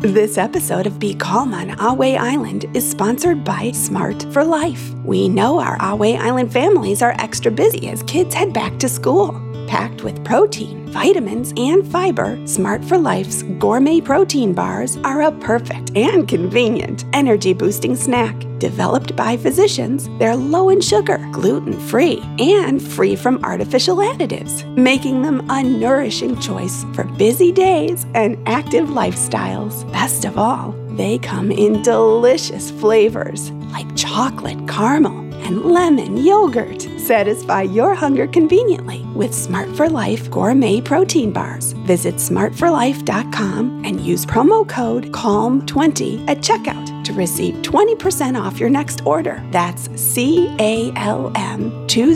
This episode of Be Calm on Ahway Island is sponsored by Smart for Life. We know our Ahway Island families are extra busy as kids head back to school. Packed with protein, vitamins, and fiber, Smart for Life's gourmet protein bars are a perfect and convenient energy boosting snack. Developed by physicians, they're low in sugar, gluten free, and free from artificial additives, making them a nourishing choice for busy days and active lifestyles. Best of all, they come in delicious flavors like chocolate caramel and lemon yogurt. Satisfy your hunger conveniently with Smart for Life gourmet protein bars. Visit smartforlife.com and use promo code CALM20 at checkout to receive 20% off your next order. That's C A L M 20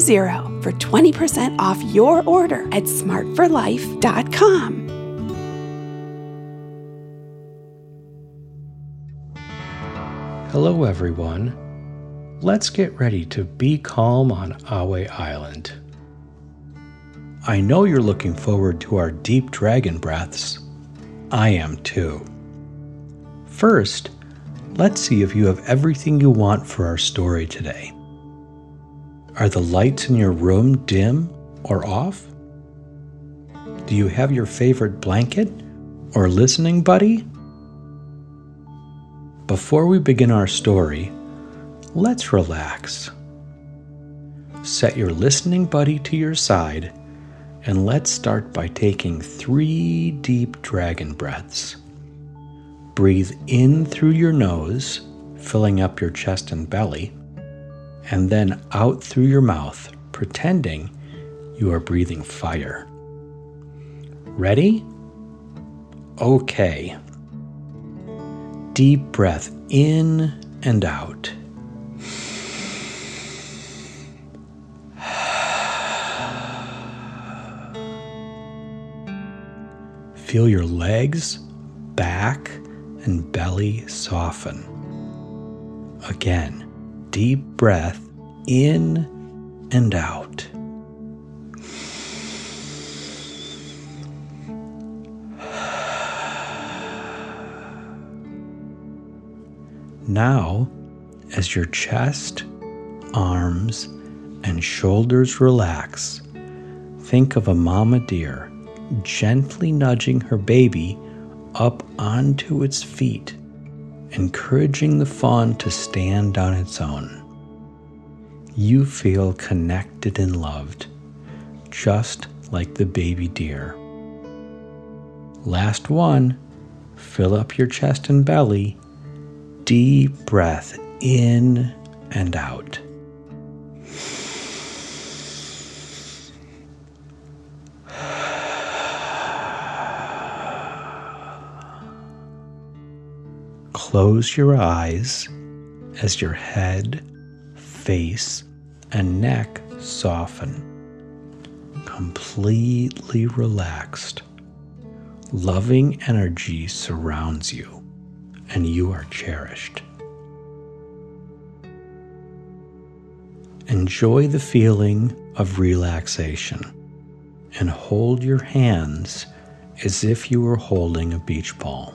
for 20% off your order at smartforlife.com. Hello, everyone. Let's get ready to be calm on Ahway Island. I know you're looking forward to our deep dragon breaths. I am too. First, let's see if you have everything you want for our story today. Are the lights in your room dim or off? Do you have your favorite blanket or listening buddy? Before we begin our story, let's relax. Set your listening buddy to your side and let's start by taking three deep dragon breaths. Breathe in through your nose, filling up your chest and belly, and then out through your mouth, pretending you are breathing fire. Ready? Okay deep breath in and out. Feel your legs, back, and belly soften. Again, deep breath in and out. Now, as your chest, arms, and shoulders relax, think of a mama deer gently nudging her baby up onto its feet, encouraging the fawn to stand on its own. You feel connected and loved, just like the baby deer. Last one, fill up your chest and belly deep breath in and out. Close your eyes as your head, face, and neck soften. Completely relaxed. Loving energy surrounds you and you are cherished. Enjoy the feeling of relaxation and hold your hands as if you were holding a beach ball.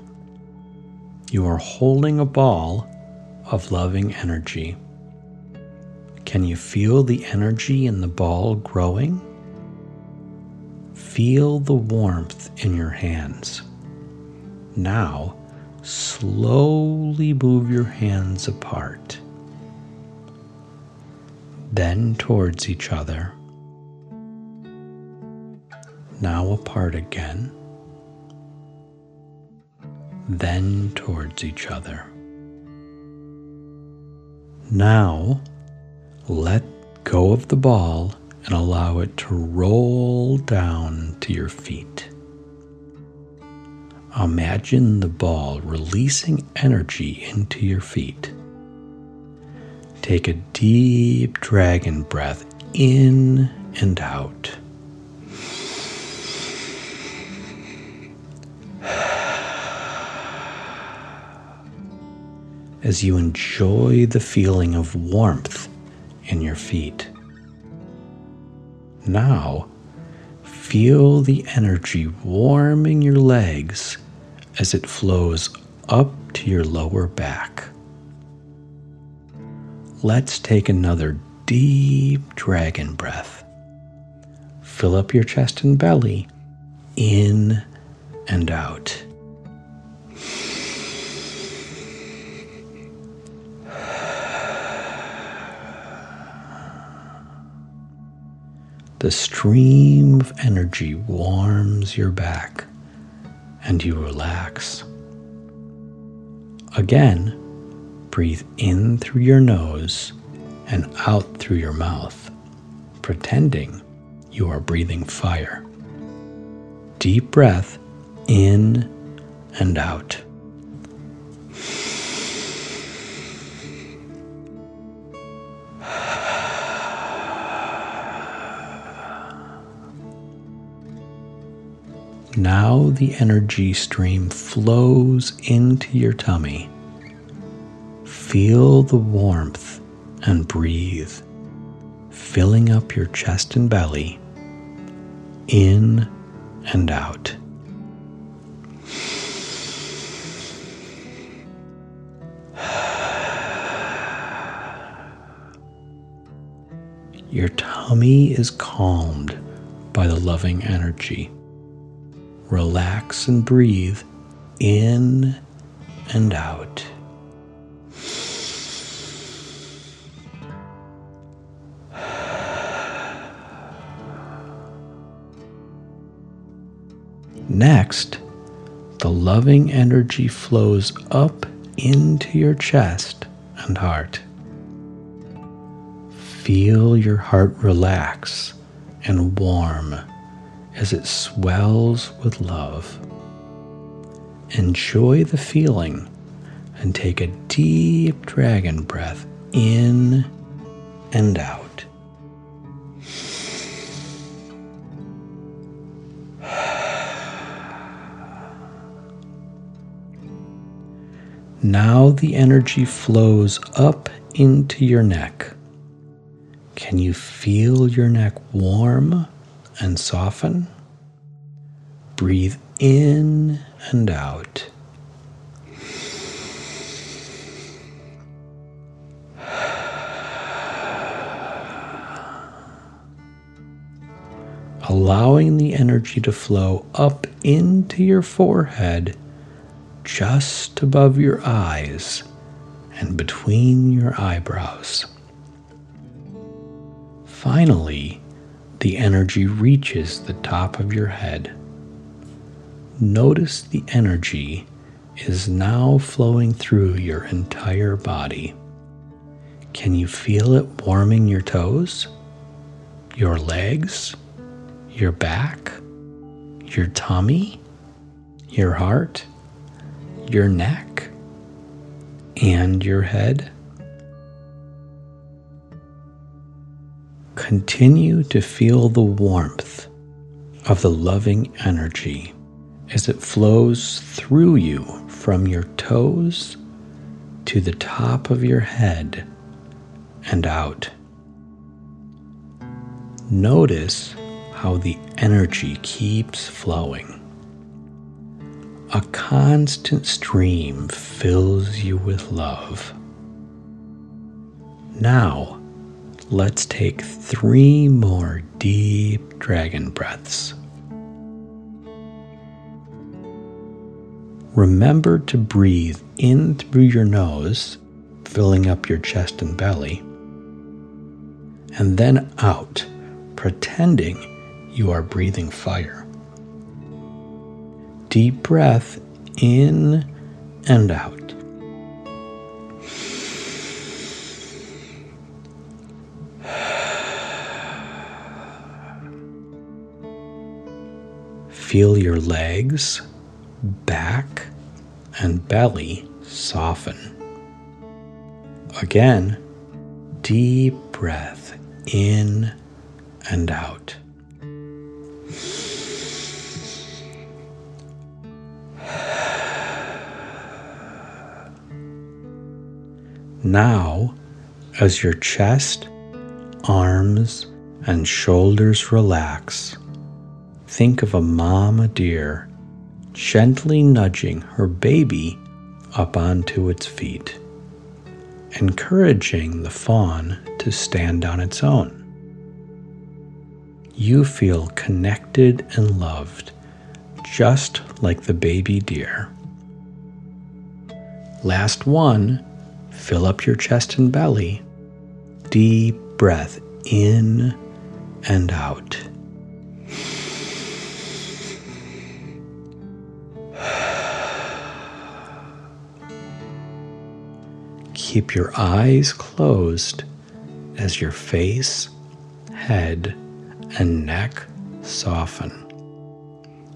You are holding a ball of loving energy. Can you feel the energy in the ball growing? Feel the warmth in your hands. Now, slowly move your hands apart, then towards each other, now apart again, then towards each other. Now, let go of the ball and allow it to roll down to your feet. Imagine the ball releasing energy into your feet. Take a deep dragon breath in and out. As you enjoy the feeling of warmth in your feet. Now, feel the energy warming your legs as it flows up to your lower back. Let's take another deep dragon breath. Fill up your chest and belly, in and out. The stream of energy warms your back and you relax. Again, breathe in through your nose and out through your mouth, pretending you are breathing fire. Deep breath in and out. Now the energy stream flows into your tummy. Feel the warmth and breathe, filling up your chest and belly, in and out. Your tummy is calmed by the loving energy relax and breathe in and out. Next, the loving energy flows up into your chest and heart. Feel your heart relax and warm as it swells with love. Enjoy the feeling and take a deep dragon breath in and out. Now the energy flows up into your neck. Can you feel your neck warm and soften. Breathe in and out. Allowing the energy to flow up into your forehead, just above your eyes and between your eyebrows. Finally, the energy reaches the top of your head. Notice the energy is now flowing through your entire body. Can you feel it warming your toes, your legs, your back, your tummy, your heart, your neck, and your head? Continue to feel the warmth of the loving energy as it flows through you from your toes to the top of your head and out. Notice how the energy keeps flowing. A constant stream fills you with love. Now, let's take three more deep dragon breaths. Remember to breathe in through your nose, filling up your chest and belly, and then out, pretending you are breathing fire. Deep breath in and out. Feel your legs, back, and belly soften. Again, deep breath in and out. Now, as your chest, arms, and shoulders relax, think of a mama deer gently nudging her baby up onto its feet, encouraging the fawn to stand on its own. You feel connected and loved, just like the baby deer. Last one, fill up your chest and belly. Deep breath in and out. Keep your eyes closed as your face, head, and neck soften.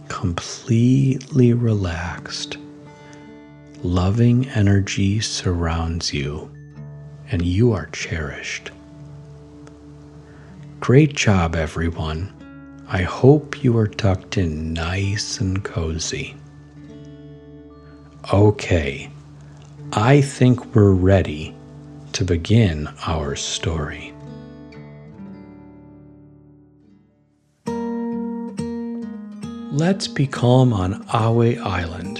Completely relaxed. Loving energy surrounds you, and you are cherished. Great job, everyone. I hope you are tucked in nice and cozy. Okay, I think we're ready to begin our story. Let's be calm on Ahway Island.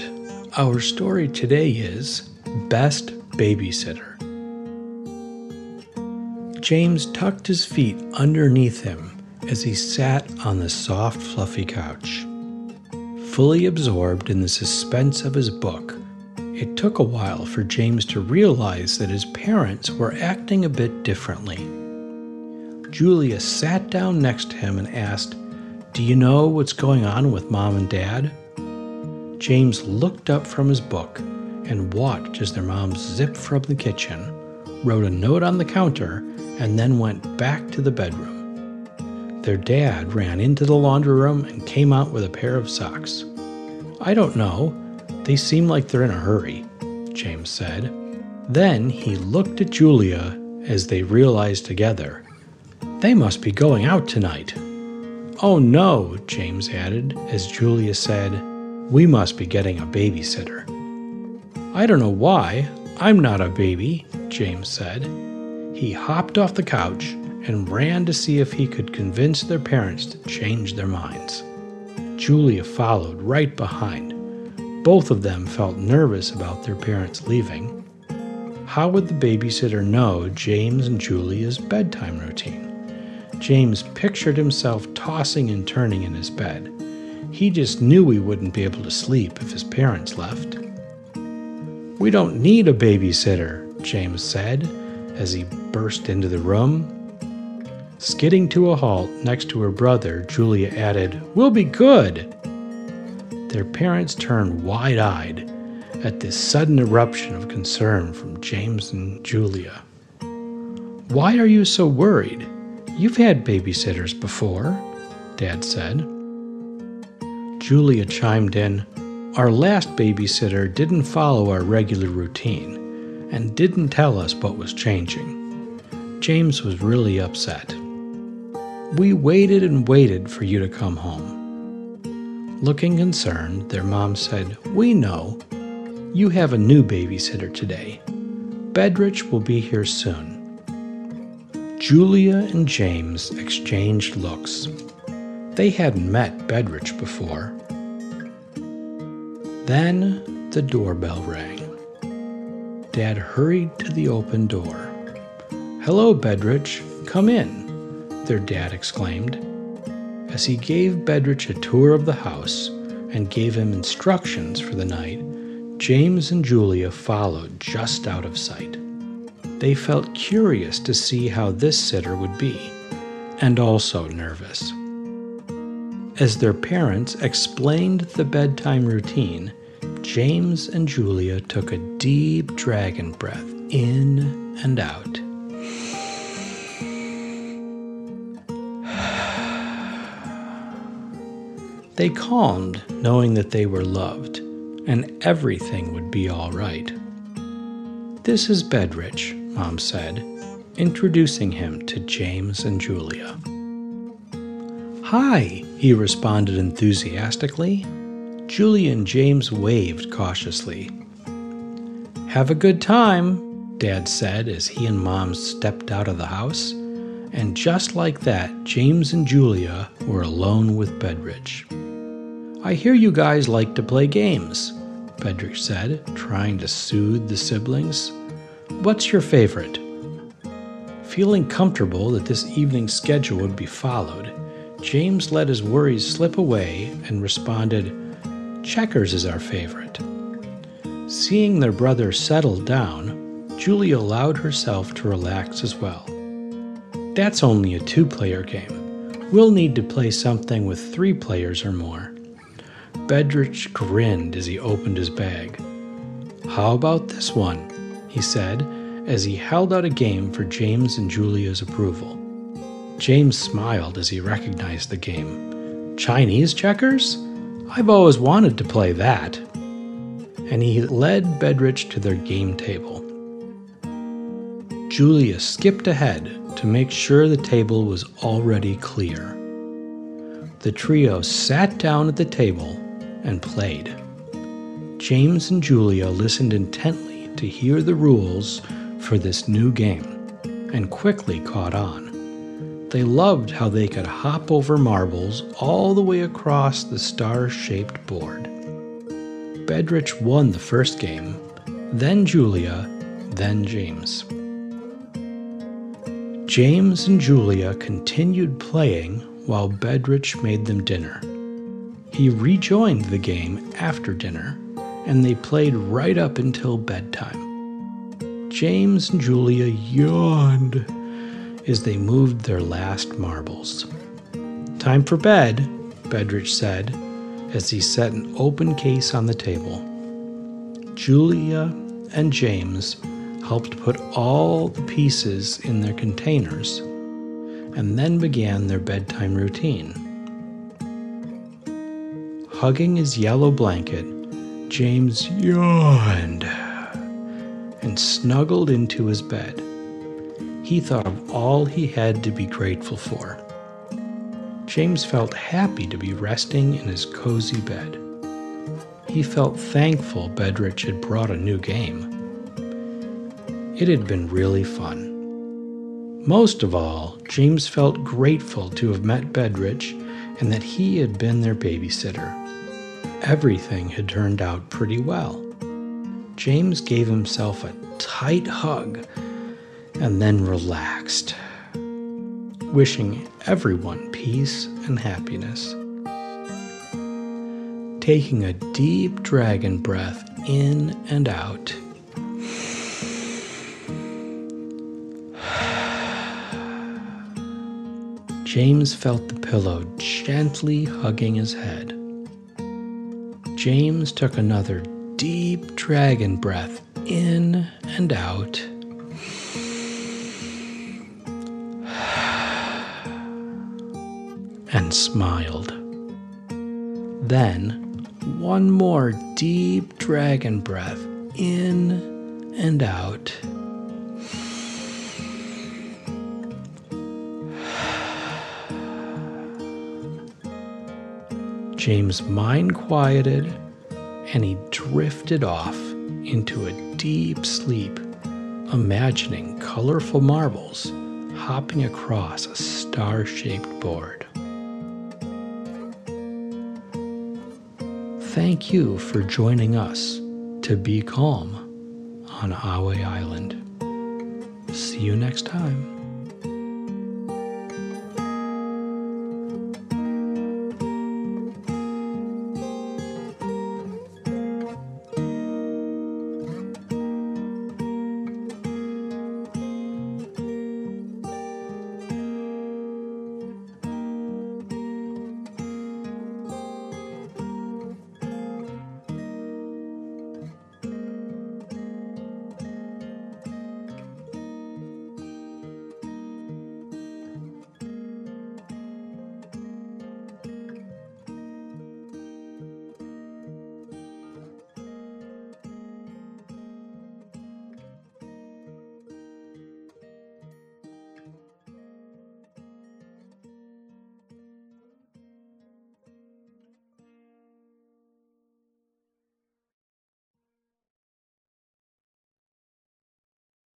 Our story today is Best Babysitter. James tucked his feet underneath him as he sat on the soft, fluffy couch. Fully absorbed in the suspense of his book, it took a while for James to realize that his parents were acting a bit differently. Julia sat down next to him and asked, Do you know what's going on with mom and dad? James looked up from his book and watched as their mom zipped from the kitchen, wrote a note on the counter, and then went back to the bedroom. Their dad ran into the laundry room and came out with a pair of socks. I don't know, they seem like they're in a hurry, James said. Then he looked at Julia as they realized together. They must be going out tonight. Oh no, James added, as Julia said, We must be getting a babysitter. I don't know why. I'm not a baby, James said. He hopped off the couch and ran to see if he could convince their parents to change their minds. Julia followed right behind. Both of them felt nervous about their parents leaving. How would the babysitter know James and Julia's bedtime routine? James pictured himself tossing and turning in his bed. He just knew he wouldn't be able to sleep if his parents left. We don't need a babysitter, James said as he burst into the room. Skidding to a halt next to her brother, Julia added, We'll be good. Their parents turned wide eyed at this sudden eruption of concern from James and Julia. Why are you so worried? You've had babysitters before, Dad said. Julia chimed in, Our last babysitter didn't follow our regular routine and didn't tell us what was changing. James was really upset. We waited and waited for you to come home. Looking concerned, their mom said, We know. You have a new babysitter today. Bedrich will be here soon. Julia and James exchanged looks. They hadn't met Bedrich before. Then the doorbell rang. Dad hurried to the open door. Hello, Bedrich. Come in, their dad exclaimed as he gave Bedrich a tour of the house and gave him instructions for the night, James and Julia followed just out of sight. They felt curious to see how this sitter would be, and also nervous. As their parents explained the bedtime routine, James and Julia took a deep dragon breath in and out. They calmed, knowing that they were loved, and everything would be all right. This is Bedrich, Mom said, introducing him to James and Julia. Hi, he responded enthusiastically. Julia and James waved cautiously. Have a good time, Dad said as he and Mom stepped out of the house. And just like that, James and Julia were alone with Bedrich. I hear you guys like to play games. Bedrich said, trying to soothe the siblings. What's your favorite? Feeling comfortable that this evening's schedule would be followed, James let his worries slip away and responded, Checkers is our favorite. Seeing their brother settle down, Julie allowed herself to relax as well. That's only a two player game. We'll need to play something with three players or more. Bedrich grinned as he opened his bag. How about this one? he said as he held out a game for James and Julia's approval. James smiled as he recognized the game. Chinese checkers? I've always wanted to play that. And he led Bedrich to their game table. Julia skipped ahead to make sure the table was already clear. The trio sat down at the table and played. James and Julia listened intently to hear the rules for this new game and quickly caught on. They loved how they could hop over marbles all the way across the star shaped board. Bedrich won the first game, then Julia, then James. James and Julia continued playing while Bedrich made them dinner. He rejoined the game after dinner, and they played right up until bedtime. James and Julia yawned as they moved their last marbles. Time for bed, Bedrich said as he set an open case on the table. Julia and James helped put all the pieces in their containers and then began their bedtime routine. Hugging his yellow blanket, James yawned and snuggled into his bed. He thought of all he had to be grateful for. James felt happy to be resting in his cozy bed. He felt thankful Bedrich had brought a new game. It had been really fun. Most of all, James felt grateful to have met Bedrich and that he had been their babysitter. Everything had turned out pretty well. James gave himself a tight hug and then relaxed, wishing everyone peace and happiness. Taking a deep dragon breath in and out. James felt the pillow gently hugging his head. James took another deep dragon breath in and out. And smiled. Then, one more deep dragon breath in and out. James' mind quieted and he drifted off into a deep sleep, imagining colorful marbles hopping across a star shaped board. Thank you for joining us to be calm on Ahway Island. See you next time.